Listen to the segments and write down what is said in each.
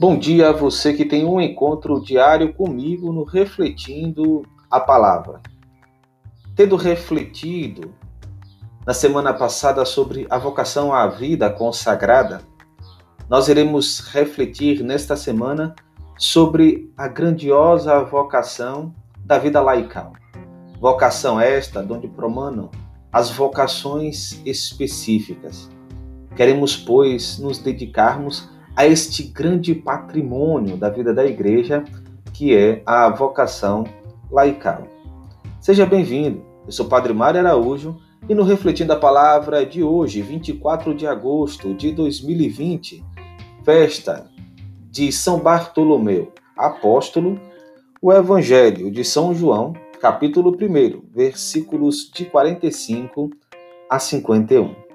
Bom dia a você que tem um encontro diário comigo no Refletindo a Palavra. Tendo refletido na semana passada sobre a vocação à vida consagrada, nós iremos refletir nesta semana sobre a grandiosa vocação da vida laical. Vocação esta onde promanam as vocações específicas. Queremos, pois, nos dedicarmos a este grande patrimônio da vida da igreja, que é a vocação laical. Seja bem-vindo. Eu sou o Padre Mário Araújo e no Refletindo a Palavra de hoje, 24 de agosto de 2020, festa de São Bartolomeu, apóstolo, o Evangelho de São João, capítulo 1, versículos de 45 a 51.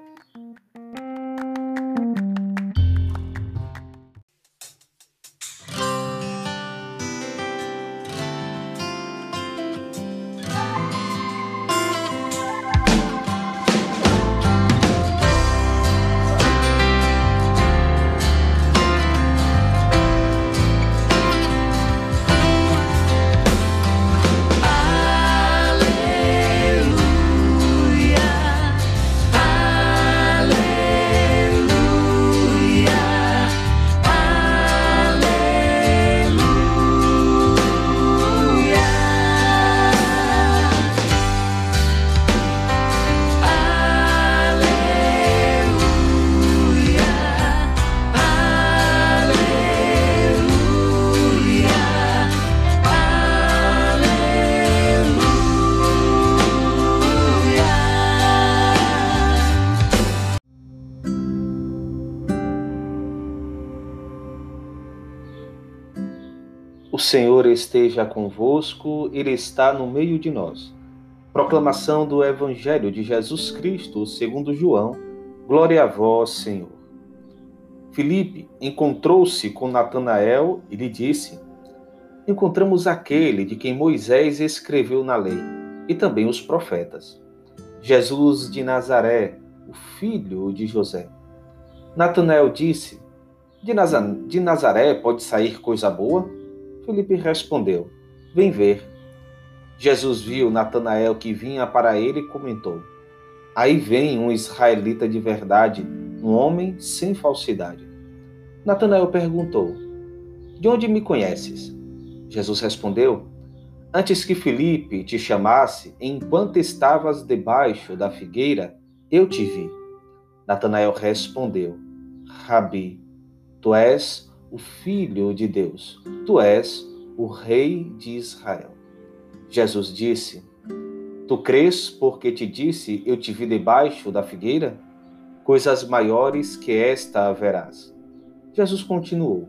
Senhor esteja convosco, Ele está no meio de nós. Proclamação do Evangelho de Jesus Cristo, segundo João. Glória a vós, Senhor. Filipe encontrou-se com Natanael e lhe disse: Encontramos aquele de quem Moisés escreveu na lei e também os profetas, Jesus de Nazaré, o filho de José. Natanael disse: De, Nazaré pode sair coisa boa? Felipe respondeu: Vem ver. Jesus viu Natanael que vinha para ele e comentou: Aí vem um israelita de verdade, um homem sem falsidade. Natanael perguntou: De onde me conheces? Jesus respondeu: Antes que Felipe te chamasse, enquanto estavas debaixo da figueira, eu te vi. Natanael respondeu: Rabi, tu és o Filho de Deus. Tu és o Rei de Israel. Jesus disse: Tu crês porque te disse, eu te vi debaixo da figueira? Coisas maiores que esta haverás. Jesus continuou: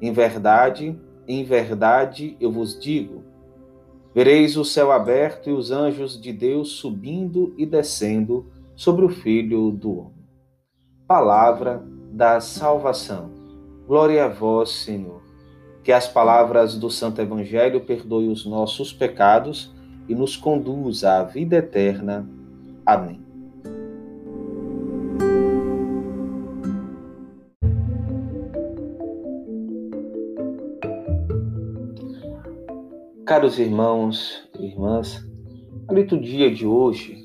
Em verdade, em verdade eu vos digo: vereis o céu aberto e os anjos de Deus subindo e descendo sobre o Filho do Homem. Palavra da salvação. Glória a vós, Senhor. Que as palavras do Santo Evangelho perdoem os nossos pecados e nos conduza à vida eterna. Amém. Caros irmãos e irmãs, a liturgia de hoje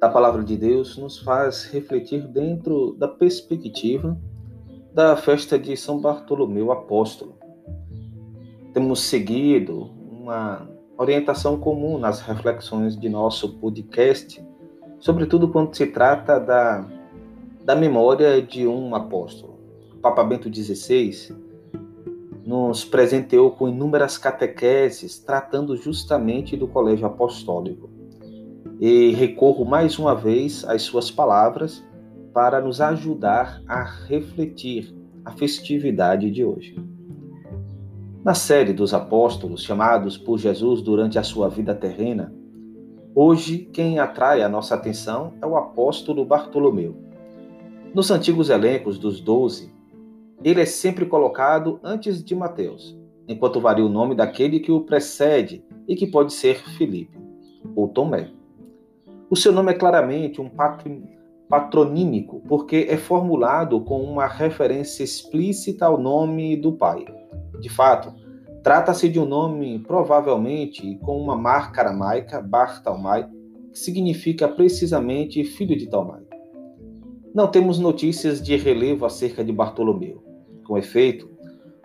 da Palavra de Deus nos faz refletir dentro da perspectiva da festa de São Bartolomeu Apóstolo. Temos seguido uma orientação comum nas reflexões de nosso podcast, sobretudo quando se trata da, da memória de um apóstolo. O Papa Bento XVI nos presenteou com inúmeras catequeses tratando justamente do colégio apostólico. E recorro mais uma vez às suas palavras para nos ajudar a refletir a festividade de hoje. Na série dos apóstolos chamados por Jesus durante a sua vida terrena, hoje quem atrai a nossa atenção é o apóstolo Bartolomeu. Nos antigos elencos dos doze, ele é sempre colocado antes de Mateus, enquanto varia o nome daquele que o precede e que pode ser Filipe ou Tomé. O seu nome é claramente um patrimônio patronímico, porque é formulado com uma referência explícita ao nome do pai. De fato, trata-se de um nome provavelmente com uma marca aramaica, Bartalmai, que significa precisamente filho de Talmai. Não temos notícias de relevo acerca de Bartolomeu. Com efeito,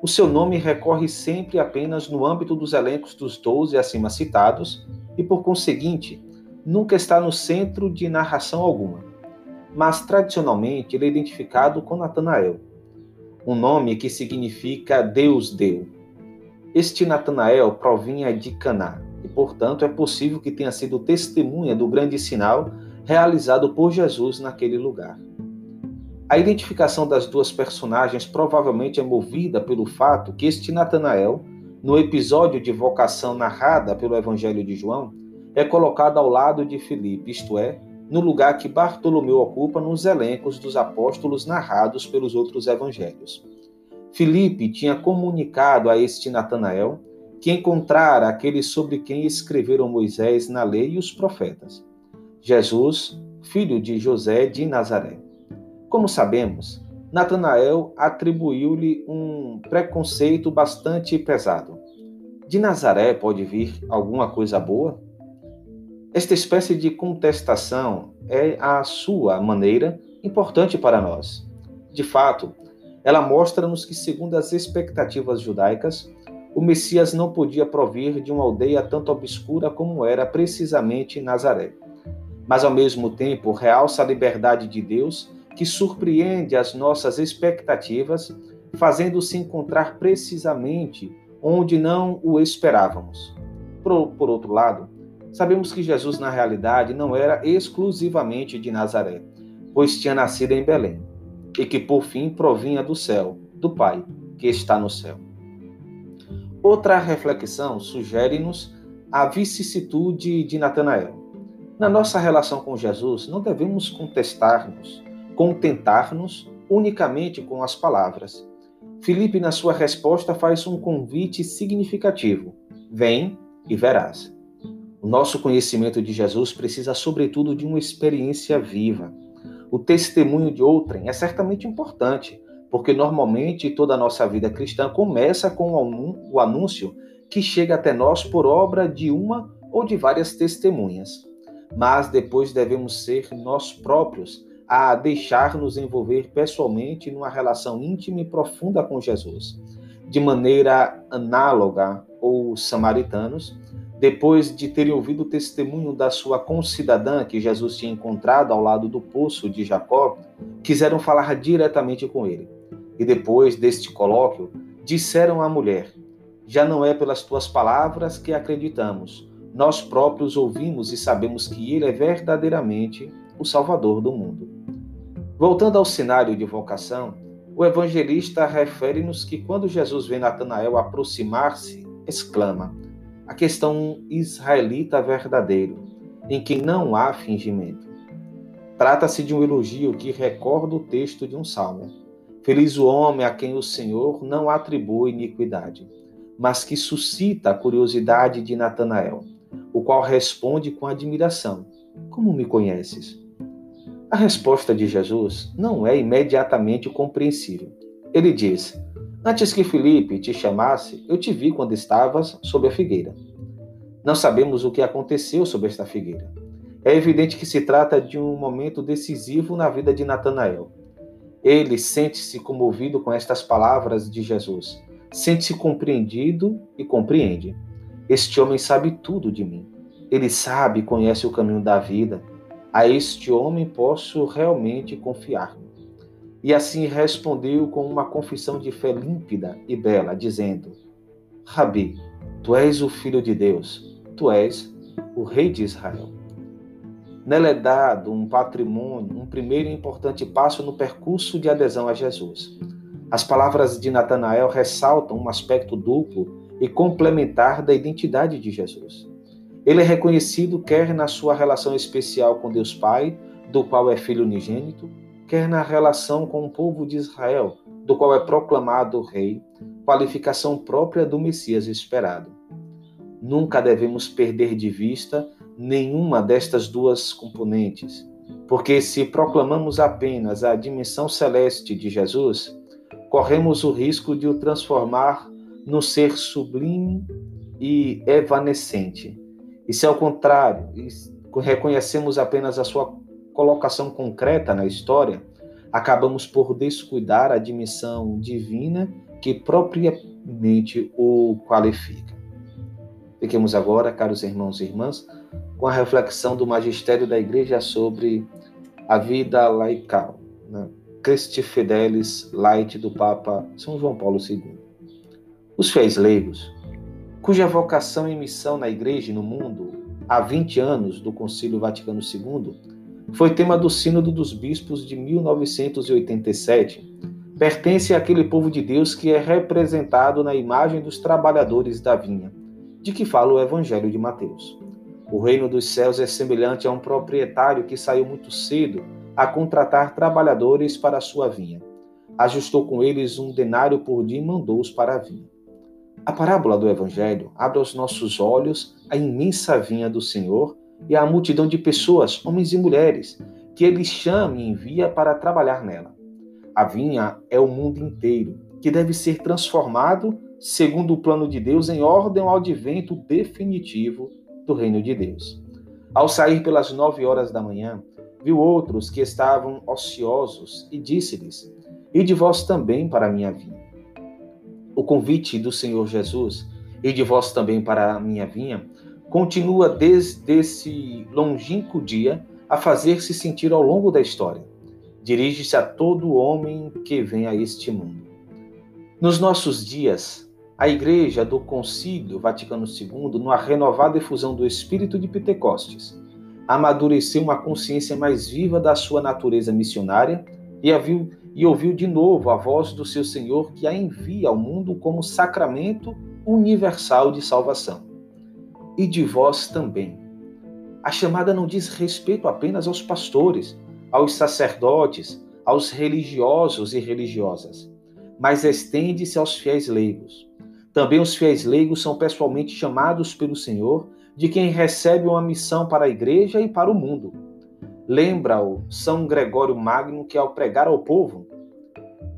o seu nome recorre sempre apenas no âmbito dos elencos dos doze acima citados e, por conseguinte, nunca está no centro de narração alguma. Mas, tradicionalmente, ele é identificado com Natanael, um nome que significa Deus deu. Este Natanael provinha de Caná e, portanto, é possível que tenha sido testemunha do grande sinal realizado por Jesus naquele lugar. A identificação das duas personagens provavelmente é movida pelo fato que este Natanael, no episódio de vocação narrada pelo Evangelho de João, é colocado ao lado de Filipe, isto é, no lugar que Bartolomeu ocupa nos elencos dos apóstolos narrados pelos outros evangelhos. Filipe tinha comunicado a este Natanael que encontrara aquele sobre quem escreveram Moisés na lei e os profetas. Jesus, filho de José de Nazaré. Como sabemos, Natanael atribuiu-lhe um preconceito bastante pesado. De Nazaré pode vir alguma coisa boa? Esta espécie de contestação é, à sua maneira, importante para nós. De fato, ela mostra-nos que, segundo as expectativas judaicas, o Messias não podia provir de uma aldeia tanto obscura como era precisamente Nazaré. Mas, ao mesmo tempo, realça a liberdade de Deus que surpreende as nossas expectativas, fazendo-se encontrar precisamente onde não o esperávamos. Por, por, outro lado, sabemos que Jesus, na realidade, não era exclusivamente de Nazaré, pois tinha nascido em Belém, e que por fim provinha do céu, do Pai, que está no céu. Outra reflexão sugere-nos a vicissitude de Natanael. Na nossa relação com Jesus, não devemos contestar-nos contentar-nos unicamente com as palavras. Filipe, na sua resposta, faz um convite significativo: Vem e verás. O nosso conhecimento de Jesus precisa, sobretudo, de uma experiência viva. O testemunho de outrem é certamente importante, porque normalmente toda a nossa vida cristã começa com o anúncio que chega até nós por obra de uma ou de várias testemunhas. Mas depois devemos ser nós próprios a deixar-nos envolver pessoalmente numa relação íntima e profunda com Jesus. De maneira análoga aos samaritanos, depois de terem ouvido o testemunho da sua concidadã que Jesus tinha encontrado ao lado do poço de Jacó, quiseram falar diretamente com ele. E depois deste colóquio, disseram à mulher: Já não é pelas tuas palavras que acreditamos, nós próprios ouvimos e sabemos que ele é verdadeiramente o Salvador do mundo. Voltando ao cenário de vocação, o evangelista refere-nos que quando Jesus vê Natanael aproximar-se, exclama: a questão israelita verdadeiro, em que não há fingimento. Trata-se de um elogio que recorda o texto de um salmo. Feliz o homem a quem o Senhor não atribui iniquidade, mas que suscita a curiosidade de Natanael, o qual responde com admiração: Como me conheces? A resposta de Jesus não é imediatamente compreensível. Ele diz: Antes que Felipe te chamasse, eu te vi quando estavas sob a figueira. Não sabemos o que aconteceu sob esta figueira. É evidente que se trata de um momento decisivo na vida de Natanael. Ele sente-se comovido com estas palavras de Jesus. Sente-se compreendido e compreende. Este homem sabe tudo de mim. Ele sabe e conhece o caminho da vida a este homem posso realmente confiar. E assim respondeu com uma confissão de fé límpida e bela, dizendo: Rabi, tu és o filho de Deus, tu és o rei de Israel. Nela é dado um patrimônio, um primeiro importante passo no percurso de adesão a Jesus. As palavras de Natanael ressaltam um aspecto duplo e complementar da identidade de Jesus. Ele é reconhecido quer na sua relação especial com Deus Pai, do qual é filho unigênito, quer na relação com o povo de Israel, do qual é proclamado rei, qualificação própria do Messias esperado. Nunca devemos perder de vista nenhuma destas duas componentes. Porque se proclamamos apenas a dimensão celeste de Jesus, corremos o risco de o transformar no ser sublime e evanescente. E se ao contrário, reconhecemos apenas a sua colocação concreta na história, acabamos por descuidar a dimensão divina que propriamente o qualifica. Fiquemos agora, caros irmãos e irmãs, com a reflexão do magistério da Igreja sobre a vida laical, né? Christi Fidelis Light do Papa São João Paulo II. Os fiéis leigos, cuja vocação e missão na Igreja e no mundo há 20 anos do Concílio Vaticano II, foi tema do Sínodo dos Bispos de 1987, pertence àquele povo de Deus que é representado na imagem dos trabalhadores da vinha, de que fala o Evangelho de Mateus. O reino dos céus é semelhante a um proprietário que saiu muito cedo a contratar trabalhadores para a sua vinha. Ajustou com eles um denário por dia e mandou-os para a vinha. A parábola do Evangelho abre aos nossos olhos a imensa vinha do Senhor e a multidão de pessoas, homens e mulheres, que ele chama e envia para trabalhar nela. A vinha é o mundo inteiro, que deve ser transformado, segundo o plano de Deus, em ordem ao advento definitivo do reino de Deus. Ao sair pelas nove horas da manhã, viu outros que estavam ociosos e disse-lhes: E de vós também para a minha vinha. O convite do Senhor Jesus, e de vós também para a minha vinha, continua desde esse longínquo dia a fazer-se sentir ao longo da história. Dirige-se a todo homem que vem a este mundo. Nos nossos dias, a Igreja do Concílio Vaticano II, numa renovada efusão do espírito de Pentecostes, amadureceu uma consciência mais viva da sua natureza missionária e, viu, e ouviu de novo a voz do seu Senhor que a envia ao mundo como sacramento universal de salvação e de vós também. A chamada não diz respeito apenas aos pastores, aos sacerdotes, aos religiosos e religiosas, mas estende-se aos fiéis leigos. Também os fiéis leigos são pessoalmente chamados pelo Senhor, de quem recebe uma missão para a igreja e para o mundo. Lembra-o São Gregório Magno que, ao pregar ao povo,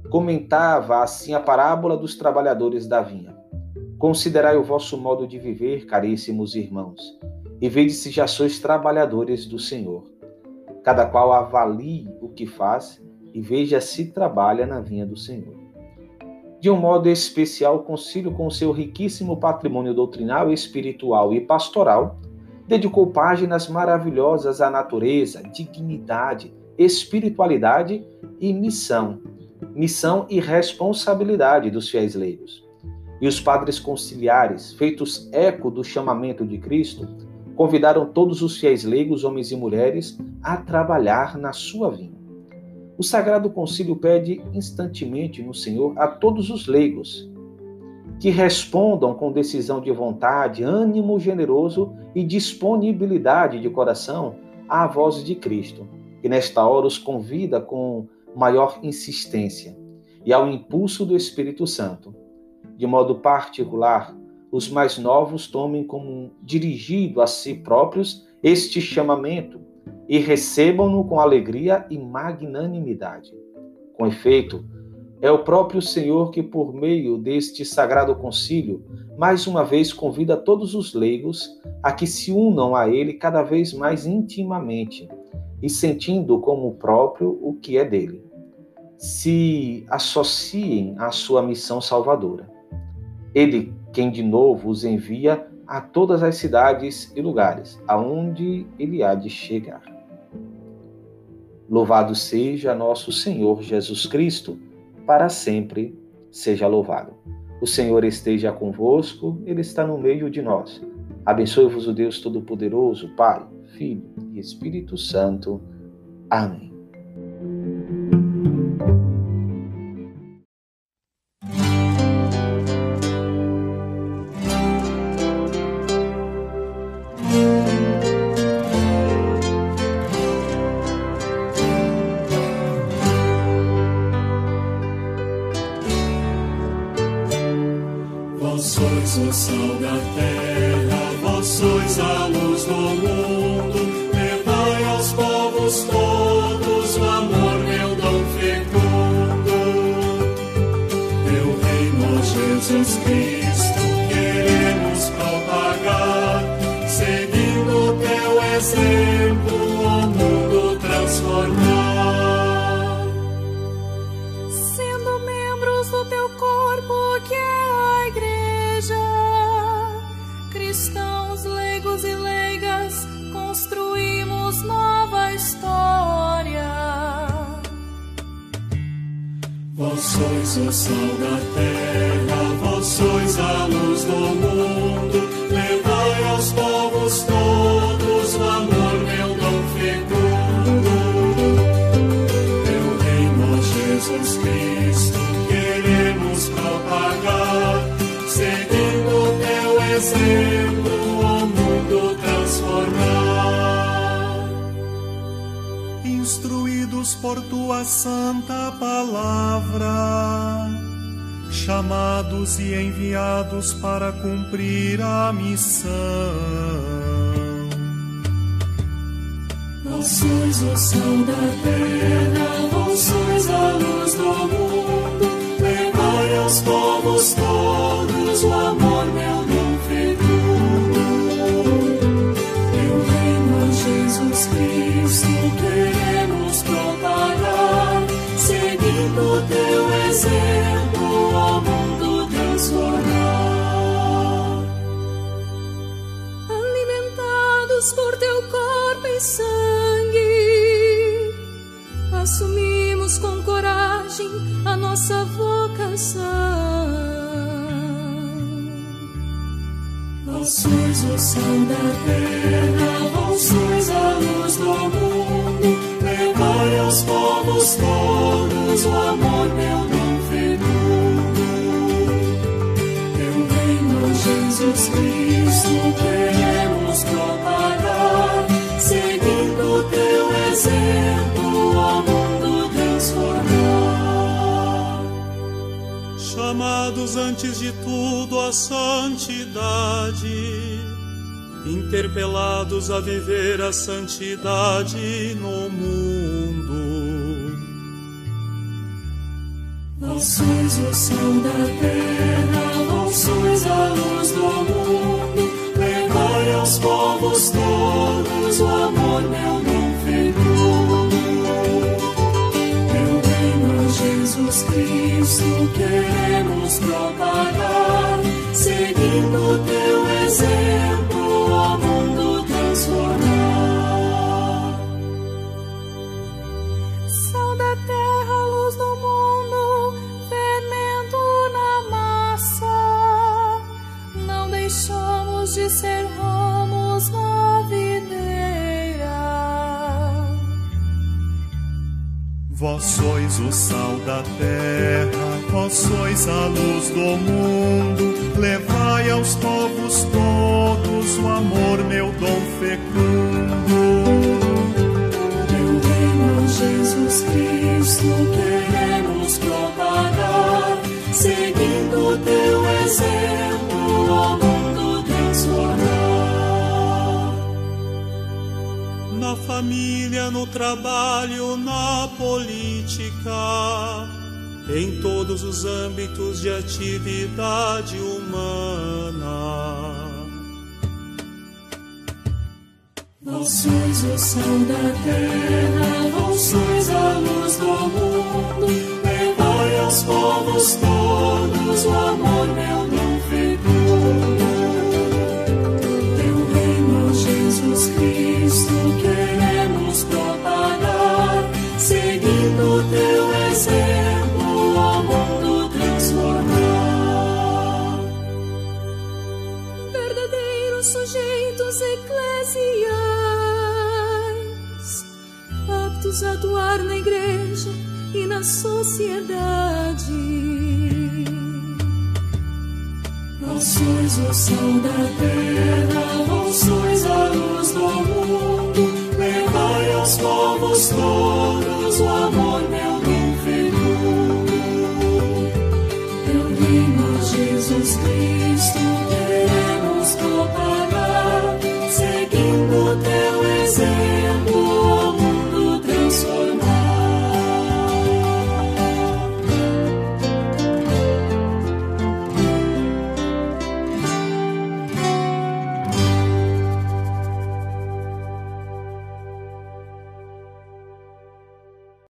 comentava assim a parábola dos trabalhadores da vinha. Considerai o vosso modo de viver, caríssimos irmãos, e vede se já sois trabalhadores do Senhor. Cada qual avalie o que faz e veja se trabalha na vinha do Senhor. De um modo especial, o concílio, com seu riquíssimo patrimônio doutrinal, espiritual e pastoral, dedicou páginas maravilhosas à natureza, dignidade, espiritualidade e missão, missão e responsabilidade dos fiéis leigos e os padres conciliares, feitos eco do chamamento de Cristo, convidaram todos os fiéis leigos, homens e mulheres, a trabalhar na sua vinha. O Sagrado Concílio pede instantemente no Senhor a todos os leigos que respondam com decisão de vontade, ânimo generoso e disponibilidade de coração à voz de Cristo, que nesta hora os convida com maior insistência e ao impulso do Espírito Santo de modo particular, os mais novos tomem como dirigido a si próprios este chamamento e recebam-no com alegria e magnanimidade. Com efeito, é o próprio Senhor que, por meio deste sagrado concílio, mais uma vez convida todos os leigos a que se unam a Ele cada vez mais intimamente e sentindo como próprio o que é dele. Se associem à sua missão salvadora. Ele, quem de novo os envia a todas as cidades e lugares, aonde ele há de chegar. Louvado seja nosso Senhor Jesus Cristo, para sempre seja louvado. O Senhor esteja convosco, Ele está no meio de nós. Abençoe-vos o Deus Todo-Poderoso, Pai, Filho e Espírito Santo. Amém. Exemplo, mundo transformar. instruídos por tua santa palavra, chamados e enviados para cumprir a missão. Vós sois o sal da terra, vós sois a luz do mundo. Levai aos povos todos o amor, meu dom sal da terra, vós sois a luz do mundo. Levai aos povos todos o amor, meu dom fecundo. Teu reino, Jesus Cristo, queremos propagar, seguindo teu exemplo, o mundo transformar. chamados antes de tudo à santidade, interpelados a viver a santidade no mundo. Vós sois o sal da terra, vós sois a luz do mundo. Levai aos povos todos o amor, meu dom fecundo. Teu reino, Jesus Cristo, queremos amor, meu dom fecundo. Teu reino, Jesus Cristo, queremos propagar, seguindo teu exemplo, o mundo transformar. Na família, no trabalho, na política, em todos os âmbitos de atividade humana. Sois o sal da terra, na sociedade. Vós sois o sal da terra, vós sois a luz do mundo. Levai aos povos todos o amor, meu dom fecundo. Teu reino, Jesus Cristo,